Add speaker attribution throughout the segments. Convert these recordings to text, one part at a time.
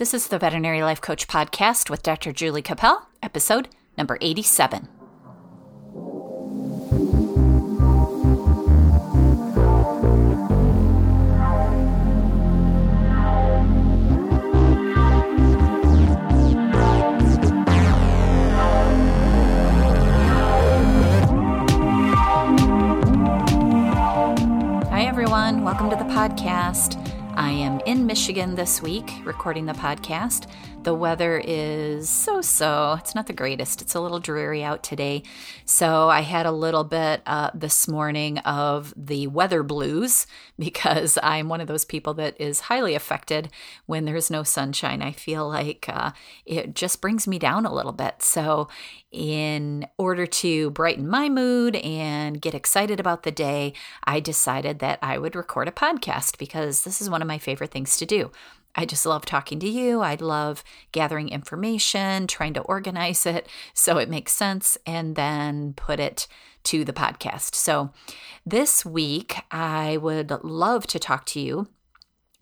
Speaker 1: This is the Veterinary Life Coach Podcast with Dr. Julie Cappel, episode number 87. Hi, everyone. Welcome to the podcast. I am in Michigan this week recording the podcast. The weather is so so. It's not the greatest. It's a little dreary out today. So I had a little bit uh, this morning of the weather blues because I'm one of those people that is highly affected when there's no sunshine. I feel like uh, it just brings me down a little bit. So, in order to brighten my mood and get excited about the day, I decided that I would record a podcast because this is one of my favorite things to do. I just love talking to you. I love gathering information, trying to organize it so it makes sense, and then put it to the podcast. So, this week, I would love to talk to you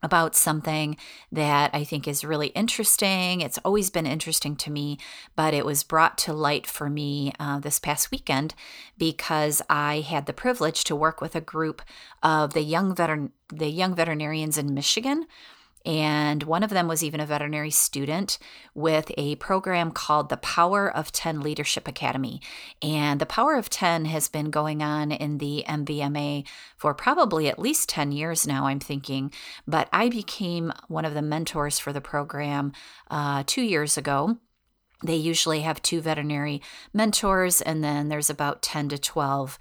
Speaker 1: about something that I think is really interesting. It's always been interesting to me, but it was brought to light for me uh, this past weekend because I had the privilege to work with a group of the young veteran the young veterinarians in Michigan and one of them was even a veterinary student with a program called the Power of 10 Leadership Academy. And the Power of 10 has been going on in the MVMA for probably at least 10 years now, I'm thinking. But I became one of the mentors for the program uh, two years ago. They usually have two veterinary mentors, and then there's about 10 to 12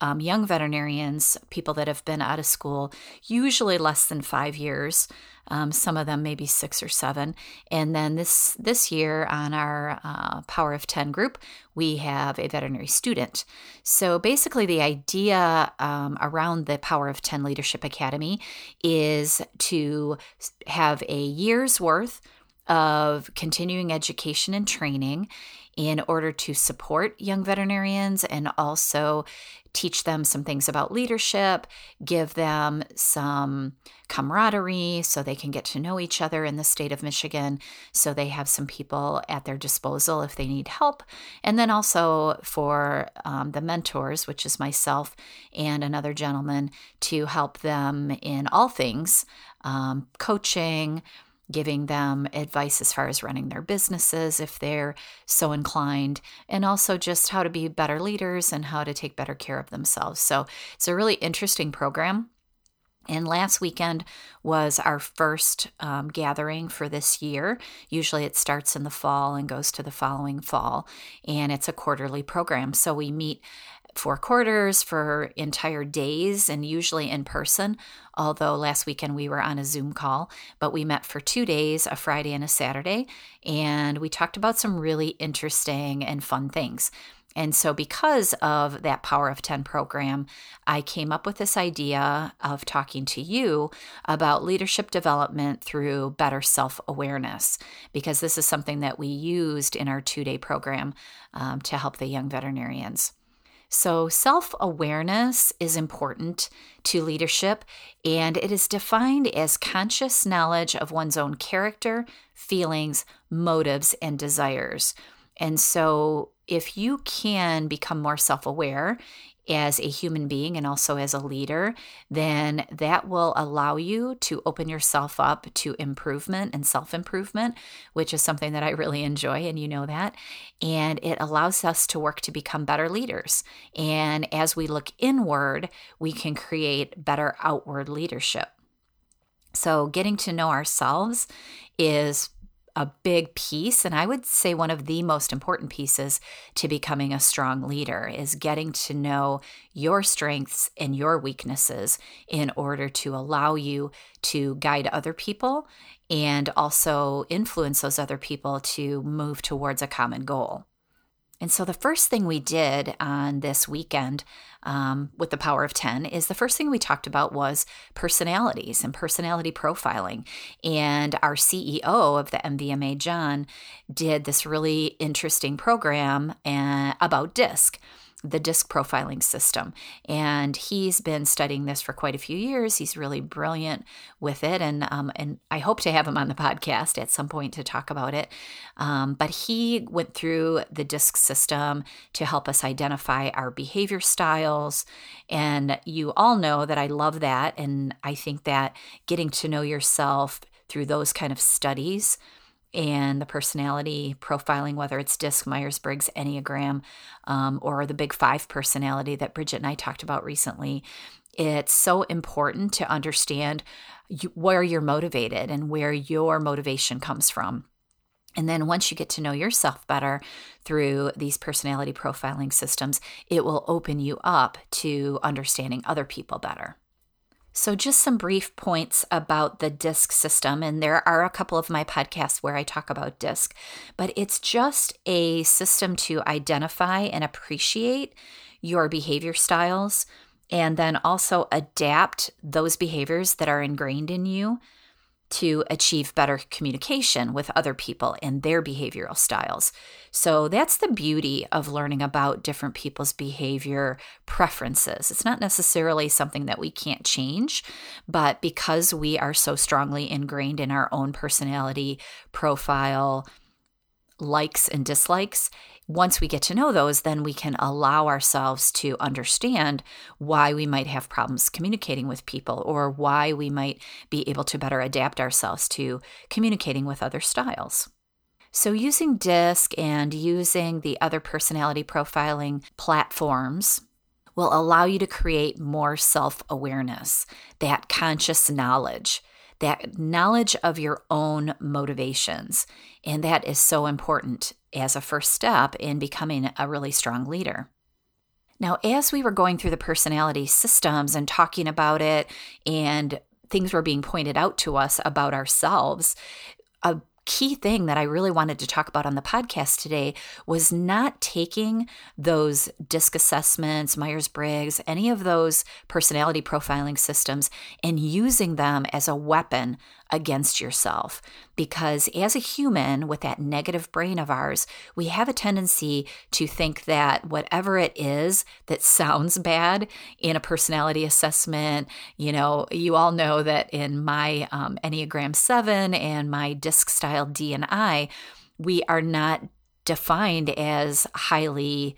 Speaker 1: um, young veterinarians, people that have been out of school, usually less than five years. Um, some of them maybe six or seven. And then this this year on our uh, Power of Ten group, we have a veterinary student. So basically, the idea um, around the Power of Ten Leadership Academy is to have a year's worth of continuing education and training in order to support young veterinarians and also teach them some things about leadership, give them some camaraderie so they can get to know each other in the state of Michigan, so they have some people at their disposal if they need help. And then also for um, the mentors, which is myself and another gentleman, to help them in all things um, coaching giving them advice as far as running their businesses if they're so inclined, and also just how to be better leaders and how to take better care of themselves. So it's a really interesting program. And last weekend was our first um, gathering for this year. Usually it starts in the fall and goes to the following fall, and it's a quarterly program. So we meet for quarters, for entire days, and usually in person. Although last weekend we were on a Zoom call, but we met for two days, a Friday and a Saturday, and we talked about some really interesting and fun things. And so, because of that Power of 10 program, I came up with this idea of talking to you about leadership development through better self awareness, because this is something that we used in our two day program um, to help the young veterinarians. So, self awareness is important to leadership, and it is defined as conscious knowledge of one's own character, feelings, motives, and desires. And so, if you can become more self aware as a human being and also as a leader, then that will allow you to open yourself up to improvement and self improvement, which is something that I really enjoy, and you know that. And it allows us to work to become better leaders. And as we look inward, we can create better outward leadership. So, getting to know ourselves is a big piece, and I would say one of the most important pieces to becoming a strong leader is getting to know your strengths and your weaknesses in order to allow you to guide other people and also influence those other people to move towards a common goal. And so the first thing we did on this weekend um, with the power of 10 is the first thing we talked about was personalities and personality profiling. And our CEO of the MVMA, John, did this really interesting program uh, about DISC. The disc profiling system. And he's been studying this for quite a few years. He's really brilliant with it. And, um, and I hope to have him on the podcast at some point to talk about it. Um, but he went through the disc system to help us identify our behavior styles. And you all know that I love that. And I think that getting to know yourself through those kind of studies and the personality profiling, whether it's DISC, Myers Briggs, Enneagram, um, or the Big Five personality that Bridget and I talked about recently. It's so important to understand you, where you're motivated and where your motivation comes from. And then once you get to know yourself better through these personality profiling systems, it will open you up to understanding other people better. So, just some brief points about the DISC system. And there are a couple of my podcasts where I talk about DISC, but it's just a system to identify and appreciate your behavior styles and then also adapt those behaviors that are ingrained in you to achieve better communication with other people and their behavioral styles. So that's the beauty of learning about different people's behavior preferences. It's not necessarily something that we can't change, but because we are so strongly ingrained in our own personality profile, likes and dislikes, once we get to know those, then we can allow ourselves to understand why we might have problems communicating with people or why we might be able to better adapt ourselves to communicating with other styles. So, using DISC and using the other personality profiling platforms will allow you to create more self awareness, that conscious knowledge that knowledge of your own motivations. And that is so important as a first step in becoming a really strong leader. Now, as we were going through the personality systems and talking about it, and things were being pointed out to us about ourselves, a key thing that I really wanted to talk about on the podcast today was not taking those DISC assessments, Myers Briggs, any of those personality profiling systems, and using them as a weapon against yourself. Because as a human with that negative brain of ours, we have a tendency to think that whatever it is that sounds bad in a personality assessment, you know, you all know that in my um, Enneagram 7 and my disc style D and I, we are not defined as highly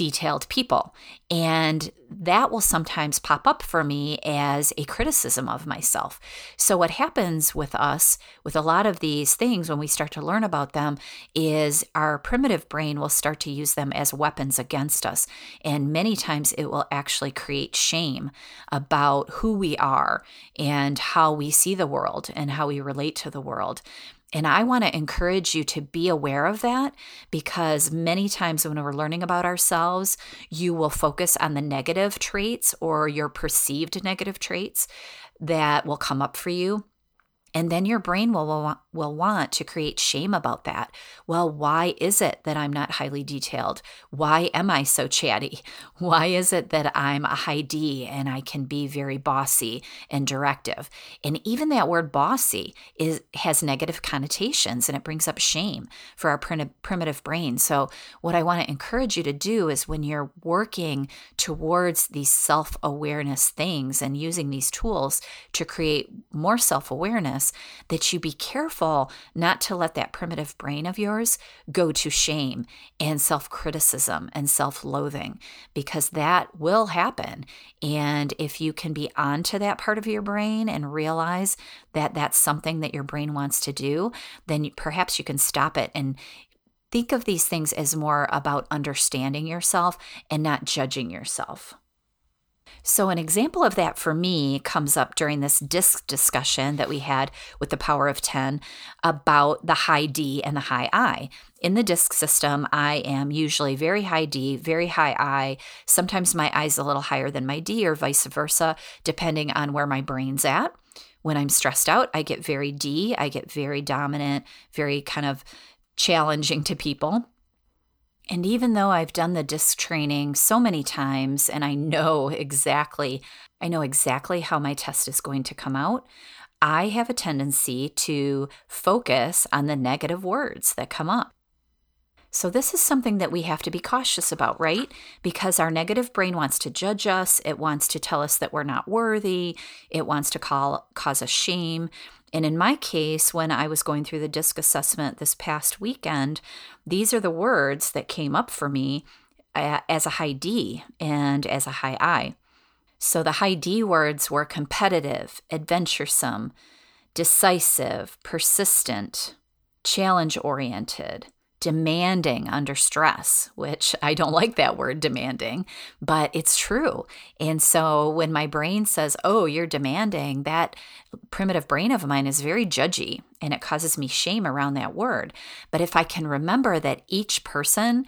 Speaker 1: detailed people. And that will sometimes pop up for me as a criticism of myself. So, what happens with us with a lot of these things when we start to learn about them is our primitive brain will start to use them as weapons against us. And many times it will actually create shame about who we are and how we see the world and how we relate to the world. And I want to encourage you to be aware of that because many times when we're learning about ourselves, you will focus on the negative traits or your perceived negative traits that will come up for you. And then your brain will, will, will want to create shame about that. Well, why is it that I'm not highly detailed? Why am I so chatty? Why is it that I'm a high D and I can be very bossy and directive? And even that word bossy is has negative connotations and it brings up shame for our primitive brain. So what I want to encourage you to do is when you're working towards these self-awareness things and using these tools to create more that you be careful not to let that primitive brain of yours go to shame and self criticism and self loathing, because that will happen. And if you can be onto that part of your brain and realize that that's something that your brain wants to do, then perhaps you can stop it and think of these things as more about understanding yourself and not judging yourself. So, an example of that for me comes up during this disc discussion that we had with the power of 10 about the high D and the high I. In the disc system, I am usually very high D, very high I. Sometimes my I is a little higher than my D, or vice versa, depending on where my brain's at. When I'm stressed out, I get very D, I get very dominant, very kind of challenging to people. And even though I've done the disc training so many times and I know exactly, I know exactly how my test is going to come out, I have a tendency to focus on the negative words that come up. So, this is something that we have to be cautious about, right? Because our negative brain wants to judge us. It wants to tell us that we're not worthy. It wants to call, cause us shame. And in my case, when I was going through the DISC assessment this past weekend, these are the words that came up for me as a high D and as a high I. So the high D words were competitive, adventuresome, decisive, persistent, challenge oriented, demanding under stress, which I don't like that word demanding, but it's true. And so when my brain says, Oh, you're demanding, that primitive brain of mine is very judgy and it causes me shame around that word. But if I can remember that each person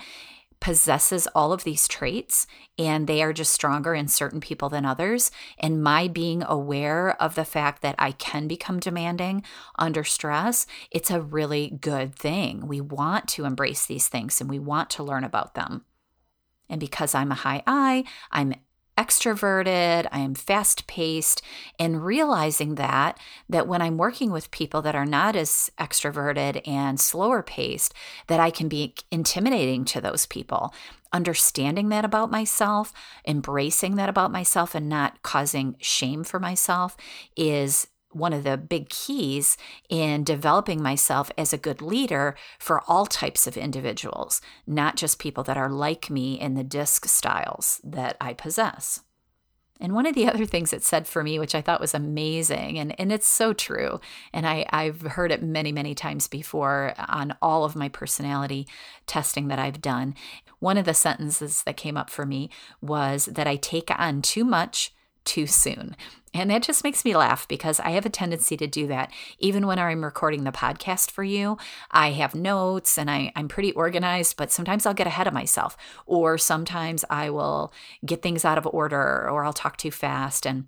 Speaker 1: possesses all of these traits and they are just stronger in certain people than others. And my being aware of the fact that I can become demanding under stress, it's a really good thing. We want to embrace these things and we want to learn about them. And because I'm a high I, I'm extroverted, I am fast paced, and realizing that that when I'm working with people that are not as extroverted and slower paced, that I can be intimidating to those people. Understanding that about myself, embracing that about myself, and not causing shame for myself is one of the big keys in developing myself as a good leader for all types of individuals, not just people that are like me in the disc styles that I possess. And one of the other things it said for me, which I thought was amazing, and, and it's so true, and I, I've heard it many, many times before on all of my personality testing that I've done. One of the sentences that came up for me was that I take on too much too soon. And that just makes me laugh because I have a tendency to do that. Even when I'm recording the podcast for you, I have notes and I, I'm pretty organized, but sometimes I'll get ahead of myself, or sometimes I will get things out of order, or I'll talk too fast. And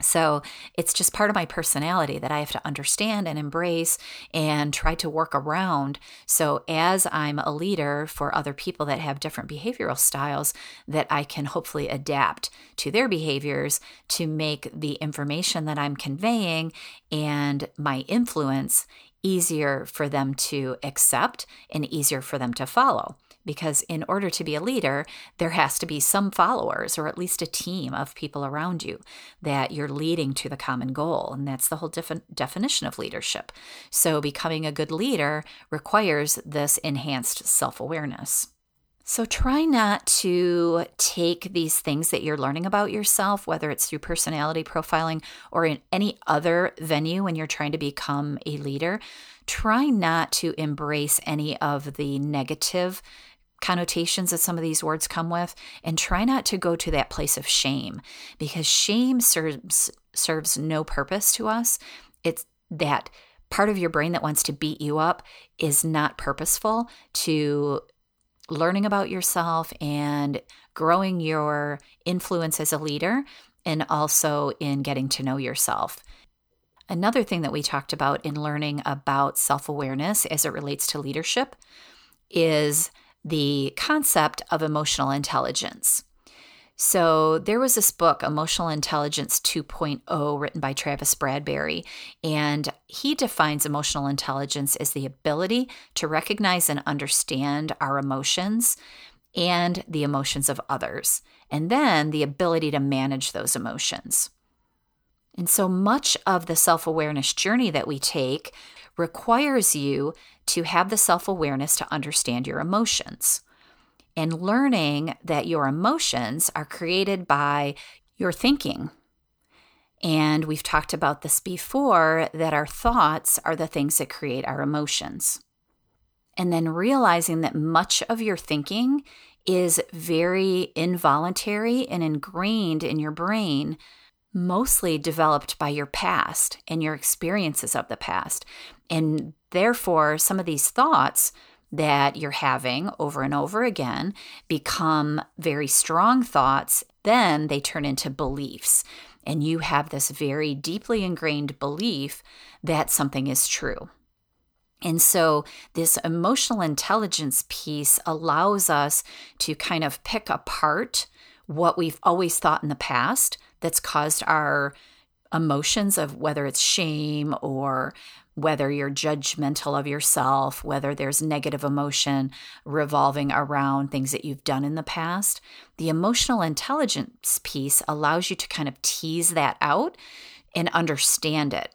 Speaker 1: so it's just part of my personality that I have to understand and embrace and try to work around. So as I'm a leader for other people that have different behavioral styles, that I can hopefully adapt to their behaviors to make the information that I'm conveying and my influence easier for them to accept and easier for them to follow because in order to be a leader, there has to be some followers or at least a team of people around you that you're leading to the common goal. And that's the whole defi- definition of leadership. So, becoming a good leader requires this enhanced self awareness. So, try not to take these things that you're learning about yourself, whether it's through personality profiling or in any other venue when you're trying to become a leader. Try not to embrace any of the negative connotations that some of these words come with and try not to go to that place of shame because shame serves serves no purpose to us. It's that part of your brain that wants to beat you up is not purposeful to learning about yourself and growing your influence as a leader and also in getting to know yourself. Another thing that we talked about in learning about self awareness as it relates to leadership is the concept of emotional intelligence. So, there was this book, Emotional Intelligence 2.0, written by Travis Bradberry, and he defines emotional intelligence as the ability to recognize and understand our emotions and the emotions of others, and then the ability to manage those emotions. And so much of the self awareness journey that we take requires you to have the self awareness to understand your emotions. And learning that your emotions are created by your thinking. And we've talked about this before that our thoughts are the things that create our emotions. And then realizing that much of your thinking is very involuntary and ingrained in your brain, mostly developed by your past and your experiences of the past. And therefore, some of these thoughts that you're having over and over again become very strong thoughts. Then they turn into beliefs. And you have this very deeply ingrained belief that something is true. And so, this emotional intelligence piece allows us to kind of pick apart what we've always thought in the past that's caused our emotions of whether it's shame or whether you're judgmental of yourself, whether there's negative emotion revolving around things that you've done in the past. The emotional intelligence piece allows you to kind of tease that out and understand it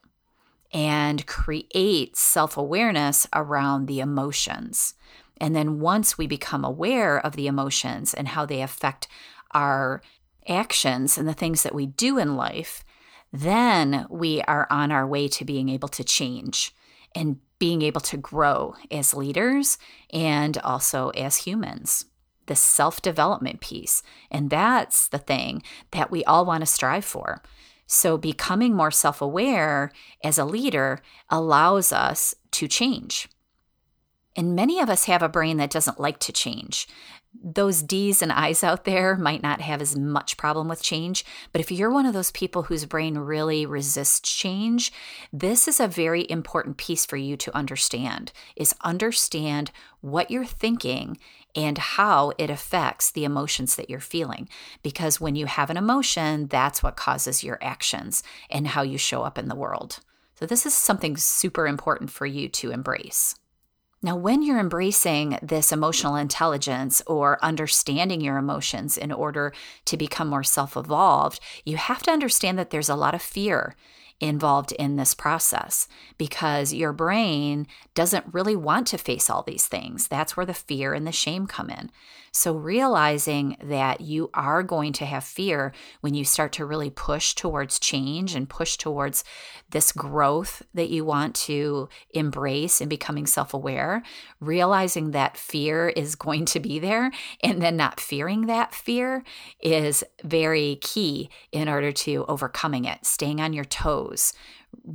Speaker 1: and create self awareness around the emotions. And then once we become aware of the emotions and how they affect our actions and the things that we do in life, then we are on our way to being able to change and being able to grow as leaders and also as humans. The self development piece. And that's the thing that we all want to strive for. So, becoming more self aware as a leader allows us to change. And many of us have a brain that doesn't like to change those D's and I's out there might not have as much problem with change. But if you're one of those people whose brain really resists change, this is a very important piece for you to understand is understand what you're thinking and how it affects the emotions that you're feeling. Because when you have an emotion, that's what causes your actions and how you show up in the world. So, this is something super important for you to embrace. Now, when you're embracing this emotional intelligence or understanding your emotions in order to become more self evolved, you have to understand that there's a lot of fear involved in this process because your brain doesn't really want to face all these things. That's where the fear and the shame come in. So, realizing that you are going to have fear when you start to really push towards change and push towards this growth that you want to embrace and becoming self aware, realizing that fear is going to be there and then not fearing that fear is very key in order to overcoming it, staying on your toes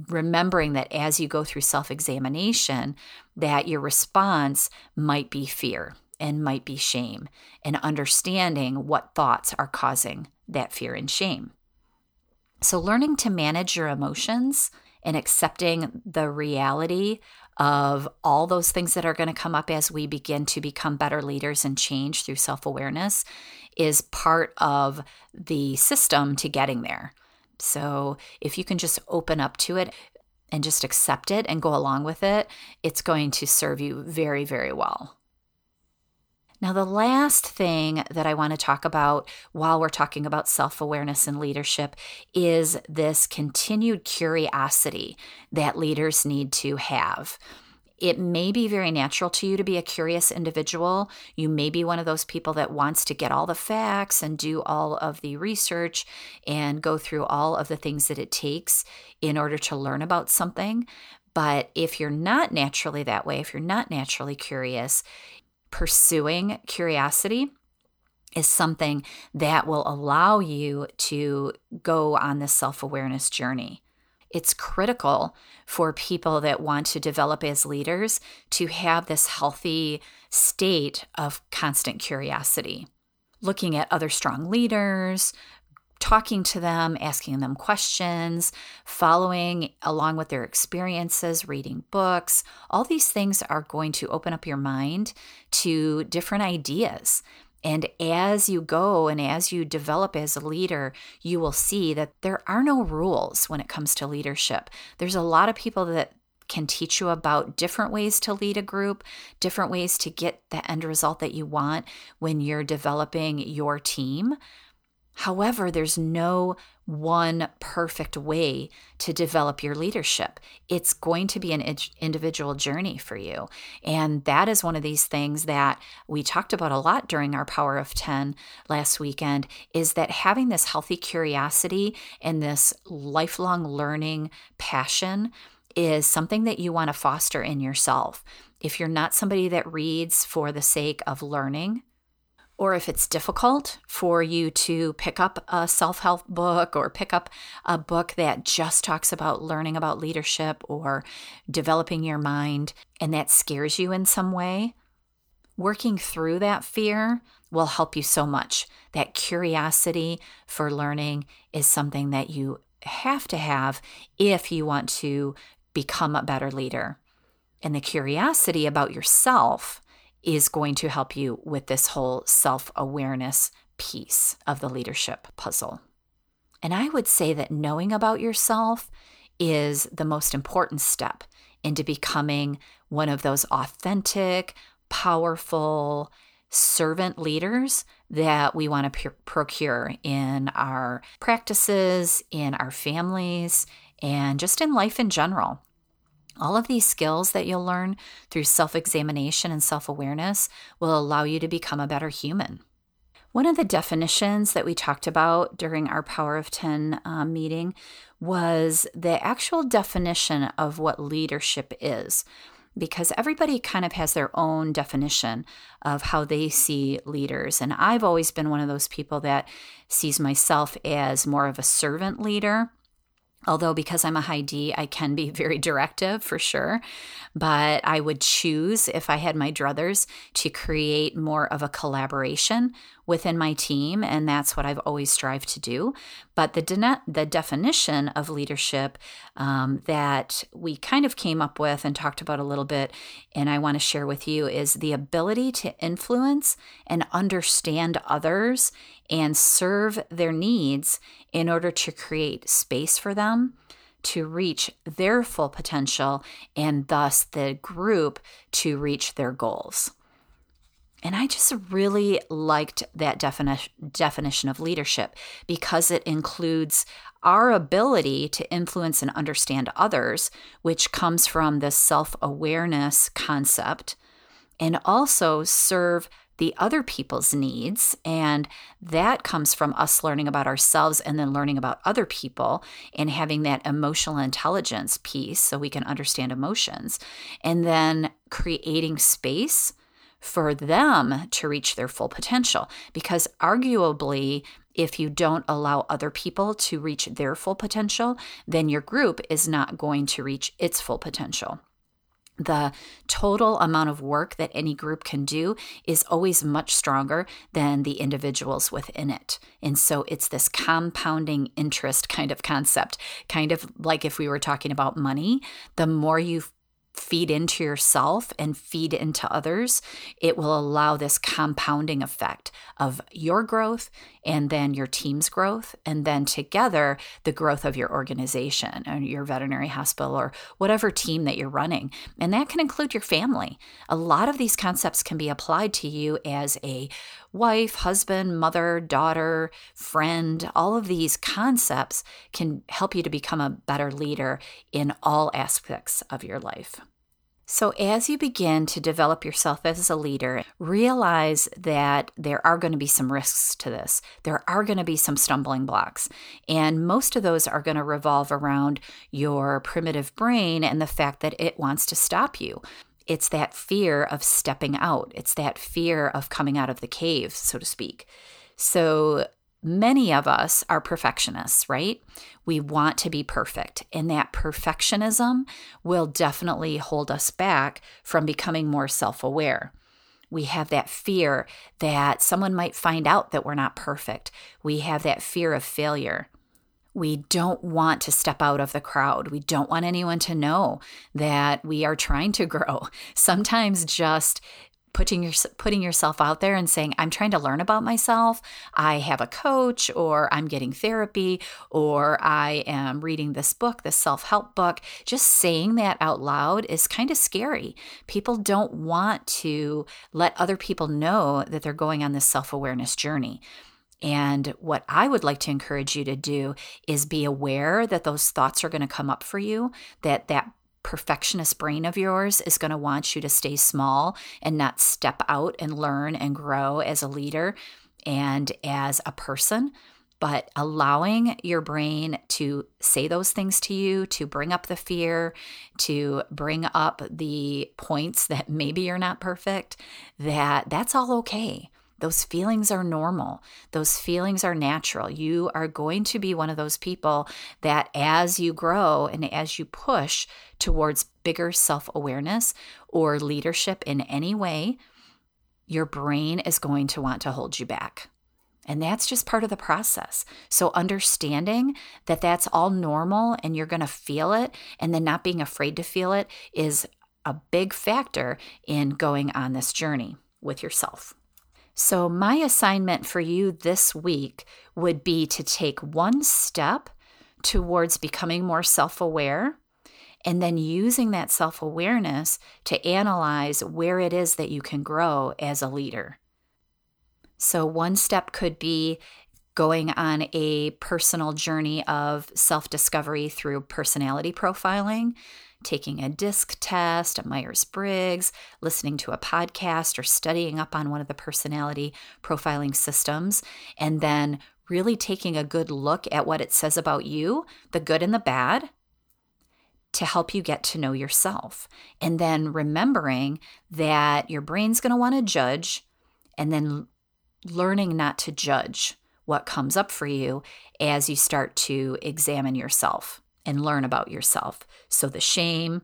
Speaker 1: remembering that as you go through self-examination that your response might be fear and might be shame, and understanding what thoughts are causing that fear and shame. So, learning to manage your emotions and accepting the reality of all those things that are going to come up as we begin to become better leaders and change through self awareness is part of the system to getting there. So, if you can just open up to it and just accept it and go along with it, it's going to serve you very, very well. Now, the last thing that I want to talk about while we're talking about self awareness and leadership is this continued curiosity that leaders need to have. It may be very natural to you to be a curious individual. You may be one of those people that wants to get all the facts and do all of the research and go through all of the things that it takes in order to learn about something. But if you're not naturally that way, if you're not naturally curious, pursuing curiosity is something that will allow you to go on this self awareness journey. It's critical for people that want to develop as leaders to have this healthy state of constant curiosity. Looking at other strong leaders, talking to them, asking them questions, following along with their experiences, reading books, all these things are going to open up your mind to different ideas. And as you go and as you develop as a leader, you will see that there are no rules when it comes to leadership. There's a lot of people that can teach you about different ways to lead a group, different ways to get the end result that you want when you're developing your team. However, there's no one perfect way to develop your leadership. It's going to be an individual journey for you. And that is one of these things that we talked about a lot during our Power of 10 last weekend is that having this healthy curiosity and this lifelong learning passion is something that you want to foster in yourself. If you're not somebody that reads for the sake of learning, or if it's difficult for you to pick up a self help book or pick up a book that just talks about learning about leadership or developing your mind and that scares you in some way, working through that fear will help you so much. That curiosity for learning is something that you have to have if you want to become a better leader. And the curiosity about yourself is going to help you with this whole self awareness piece of the leadership puzzle. And I would say that knowing about yourself is the most important step into becoming one of those authentic, powerful, servant leaders that we want to pr- procure in our practices, in our families, and just in life in general. All of these skills that you'll learn through self examination and self awareness will allow you to become a better human. One of the definitions that we talked about during our Power of 10 uh, meeting was the actual definition of what leadership is because everybody kind of has their own definition of how they see leaders. And I've always been one of those people that sees myself as more of a servant leader. Although, because I'm a high D, I can be very directive for sure. But I would choose, if I had my druthers, to create more of a collaboration within my team. And that's what I've always strived to do. But the, de- the definition of leadership um, that we kind of came up with and talked about a little bit, and I want to share with you, is the ability to influence and understand others and serve their needs in order to create space for them to reach their full potential and thus the group to reach their goals. And I just really liked that defini- definition of leadership because it includes our ability to influence and understand others, which comes from the self awareness concept, and also serve the other people's needs. And that comes from us learning about ourselves and then learning about other people and having that emotional intelligence piece so we can understand emotions. And then creating space for them to reach their full potential. Because arguably, if you don't allow other people to reach their full potential, then your group is not going to reach its full potential the total amount of work that any group can do is always much stronger than the individuals within it. And so it's this compounding interest kind of concept, kind of like if we were talking about money. The more you feed into yourself and feed into others, it will allow this compounding effect of your growth and then your team's growth, and then together the growth of your organization or your veterinary hospital or whatever team that you're running. And that can include your family. A lot of these concepts can be applied to you as a wife, husband, mother, daughter, friend. All of these concepts can help you to become a better leader in all aspects of your life. So, as you begin to develop yourself as a leader, realize that there are going to be some risks to this. There are going to be some stumbling blocks. And most of those are going to revolve around your primitive brain and the fact that it wants to stop you. It's that fear of stepping out, it's that fear of coming out of the cave, so to speak. So, many of us are perfectionists, right? We want to be perfect, and that perfectionism will definitely hold us back from becoming more self aware. We have that fear that someone might find out that we're not perfect. We have that fear of failure. We don't want to step out of the crowd. We don't want anyone to know that we are trying to grow. Sometimes just putting your putting yourself out there and saying I'm trying to learn about myself. I have a coach or I'm getting therapy or I am reading this book, this self-help book. Just saying that out loud is kind of scary. People don't want to let other people know that they're going on this self-awareness journey. And what I would like to encourage you to do is be aware that those thoughts are going to come up for you, that that perfectionist brain of yours is going to want you to stay small and not step out and learn and grow as a leader and as a person. But allowing your brain to say those things to you, to bring up the fear, to bring up the points that maybe you're not perfect, that that's all okay. Those feelings are normal. Those feelings are natural. You are going to be one of those people that, as you grow and as you push towards bigger self awareness or leadership in any way, your brain is going to want to hold you back. And that's just part of the process. So, understanding that that's all normal and you're going to feel it, and then not being afraid to feel it is a big factor in going on this journey with yourself. So, my assignment for you this week would be to take one step towards becoming more self aware and then using that self awareness to analyze where it is that you can grow as a leader. So, one step could be going on a personal journey of self discovery through personality profiling, taking a DISC test, a Myers Briggs, listening to a podcast, or studying up on one of the personality profiling systems, and then really taking a good look at what it says about you, the good and the bad, to help you get to know yourself. And then remembering that your brain's going to want to judge, and then learning not to judge what comes up for you as you start to examine yourself and learn about yourself. So the shame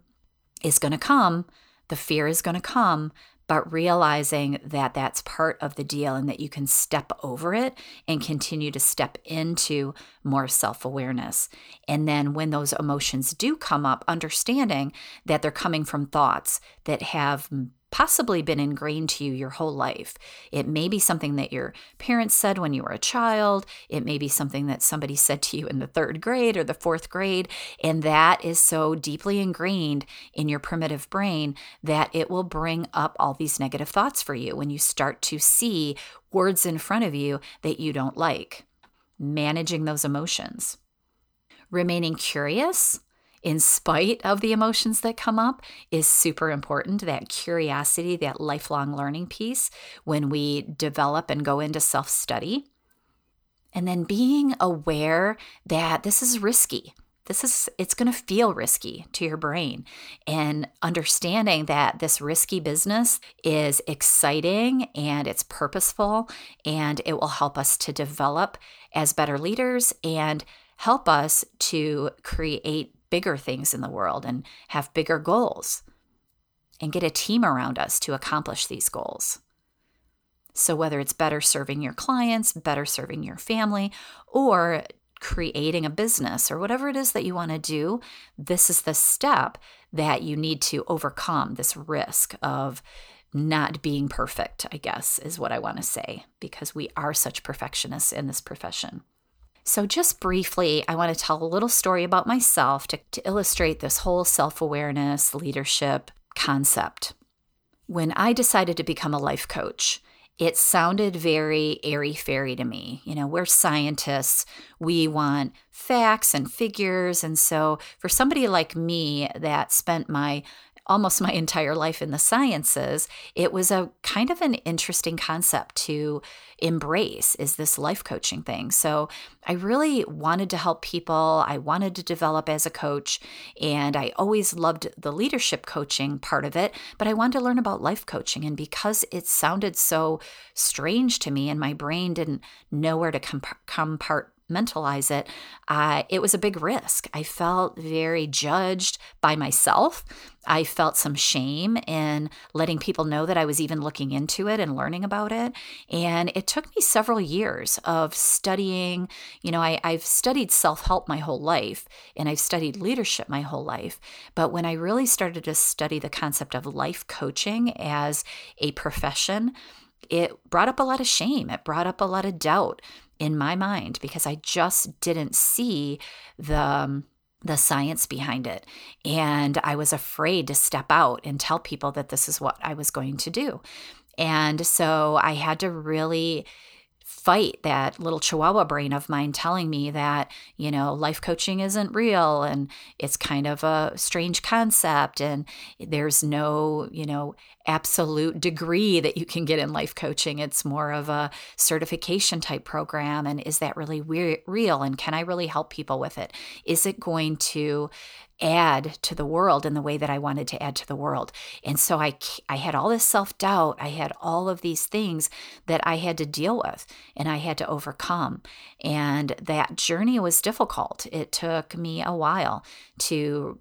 Speaker 1: is going to come, the fear is going to come, but realizing that that's part of the deal and that you can step over it and continue to step into more self awareness. And then when those emotions do come up, understanding that they're coming from thoughts that have possibly been ingrained to you your whole life. It may be something that your parents said when you were a child. It may be something that somebody said to you in the third grade or the fourth grade. And that is so deeply ingrained in your primitive brain that it will bring up all these negative thoughts for you when you start to see words in front of you that you don't like. Managing those emotions. Remaining curious in spite of the emotions that come up is super important. That curiosity, that lifelong learning piece when we develop and go into self study. And then being aware that this is risky. This is, it's going to feel risky to your brain. And understanding that this risky business is exciting and it's purposeful and it will help us to develop as better leaders and help us to create bigger things in the world and have bigger goals and get a team around us to accomplish these goals. So, whether it's better serving your clients, better serving your family, or creating a business or whatever it is that you want to do, this is the step that you need to overcome this risk of not being perfect, I guess, is what I want to say, because we are such perfectionists in this profession. So, just briefly, I want to tell a little story about myself to, to illustrate this whole self awareness leadership concept. When I decided to become a life coach, it sounded very airy fairy to me. You know, we're scientists, we want facts and figures. And so, for somebody like me that spent my almost my entire life in the sciences, it was a kind of an interesting concept to embrace is this life coaching thing. So I really wanted to help people. I wanted to develop as a coach, and I always loved the leadership coaching part of it, but I wanted to learn about life coaching. And because it sounded so strange to me and my brain didn't know where to compart mentalize it, uh, it was a big risk. I felt very judged by myself. I felt some shame in letting people know that I was even looking into it and learning about it. And it took me several years of studying. You know, I, I've studied self help my whole life and I've studied leadership my whole life. But when I really started to study the concept of life coaching as a profession, it brought up a lot of shame. It brought up a lot of doubt in my mind because I just didn't see the um, the science behind it. And I was afraid to step out and tell people that this is what I was going to do. And so I had to really fight that little chihuahua brain of mine telling me that, you know, life coaching isn't real and it's kind of a strange concept and there's no, you know, absolute degree that you can get in life coaching. It's more of a certification type program. And is that really real? And can I really help people with it? Is it going to add to the world in the way that I wanted to add to the world. And so I I had all this self-doubt. I had all of these things that I had to deal with and I had to overcome. And that journey was difficult. It took me a while to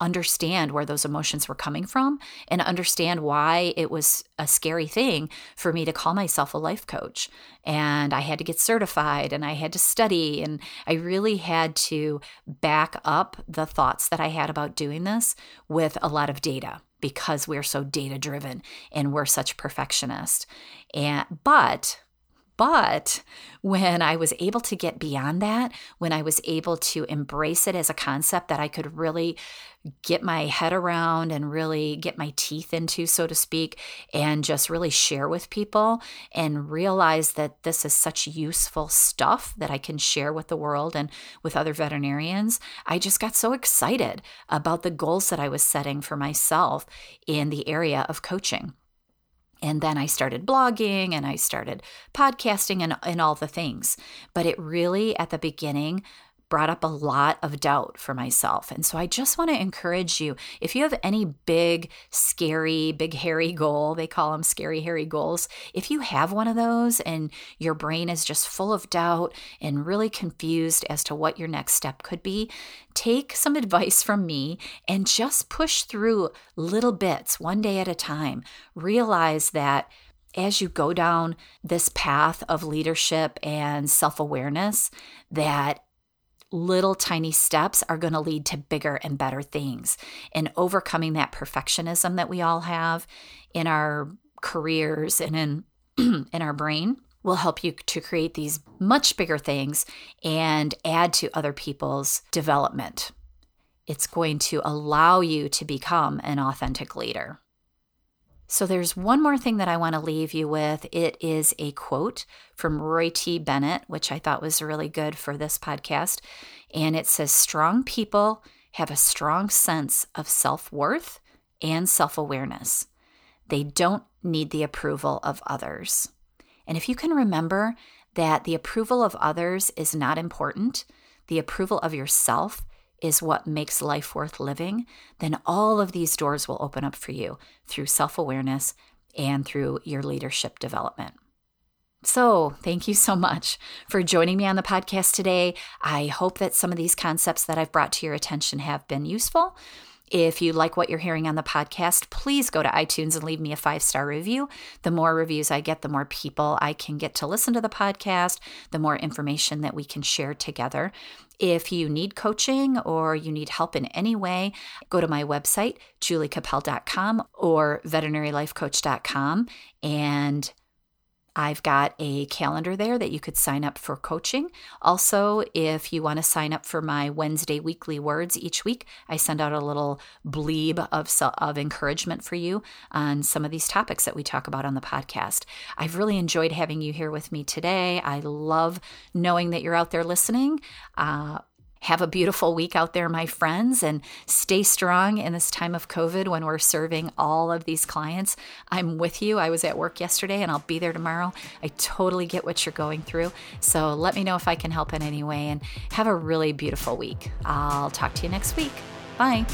Speaker 1: understand where those emotions were coming from and understand why it was a scary thing for me to call myself a life coach. And I had to get certified and I had to study and I really had to back up the thoughts that I had about doing this with a lot of data because we're so data driven and we're such perfectionists. And but But when I was able to get beyond that, when I was able to embrace it as a concept that I could really get my head around and really get my teeth into, so to speak, and just really share with people and realize that this is such useful stuff that I can share with the world and with other veterinarians, I just got so excited about the goals that I was setting for myself in the area of coaching. And then I started blogging and I started podcasting and, and all the things. But it really, at the beginning, brought up a lot of doubt for myself. And so I just want to encourage you if you have any big, scary, big, hairy goal, they call them scary, hairy goals, if you have one of those and your brain is just full of doubt and really confused as to what your next step could be, take some advice from me and just push through little bits one day at a time. Realize that as you go down this path of leadership and self awareness, that little tiny steps are going to lead to bigger and better things. And overcoming that perfectionism that we all have in our careers and in in our brain will help you to create these much bigger things and add to other people's development. It's going to allow you to become an authentic leader. So there's one more thing that I want to leave you with. It is a quote from Roy T. Bennett, which I thought was really good for this podcast. And it says Strong people have a strong sense of self worth and self awareness. They don't need the approval of others. And if you can remember that the approval of others is not important, the approval of yourself is what makes life worth living, then all of these doors will open up for you through self awareness and through your leadership development. So, thank you so much for joining me on the podcast today. I hope that some of these concepts that I've brought to your attention have been useful. If you like what you're hearing on the podcast, please go to iTunes and leave me a five star review. The more reviews I get, the more people I can get to listen to the podcast, the more information that we can share together. If you need coaching or you need help in any way, go to my website, juliecappel.com or veterinarylifecoach.com, and I've got a calendar there that you could sign up for coaching. Also, if you want to sign up for my Wednesday weekly words each week, I send out a little bleeb of, of encouragement for you on some of these topics that we talk about on the podcast. I've really enjoyed having you here with me today. I love knowing that you're out there listening. Uh, have a beautiful week out there, my friends, and stay strong in this time of COVID when we're serving all of these clients. I'm with you. I was at work yesterday and I'll be there tomorrow. I totally get what you're going through. So let me know if I can help in any way and have a really beautiful week. I'll talk to you next week. Bye.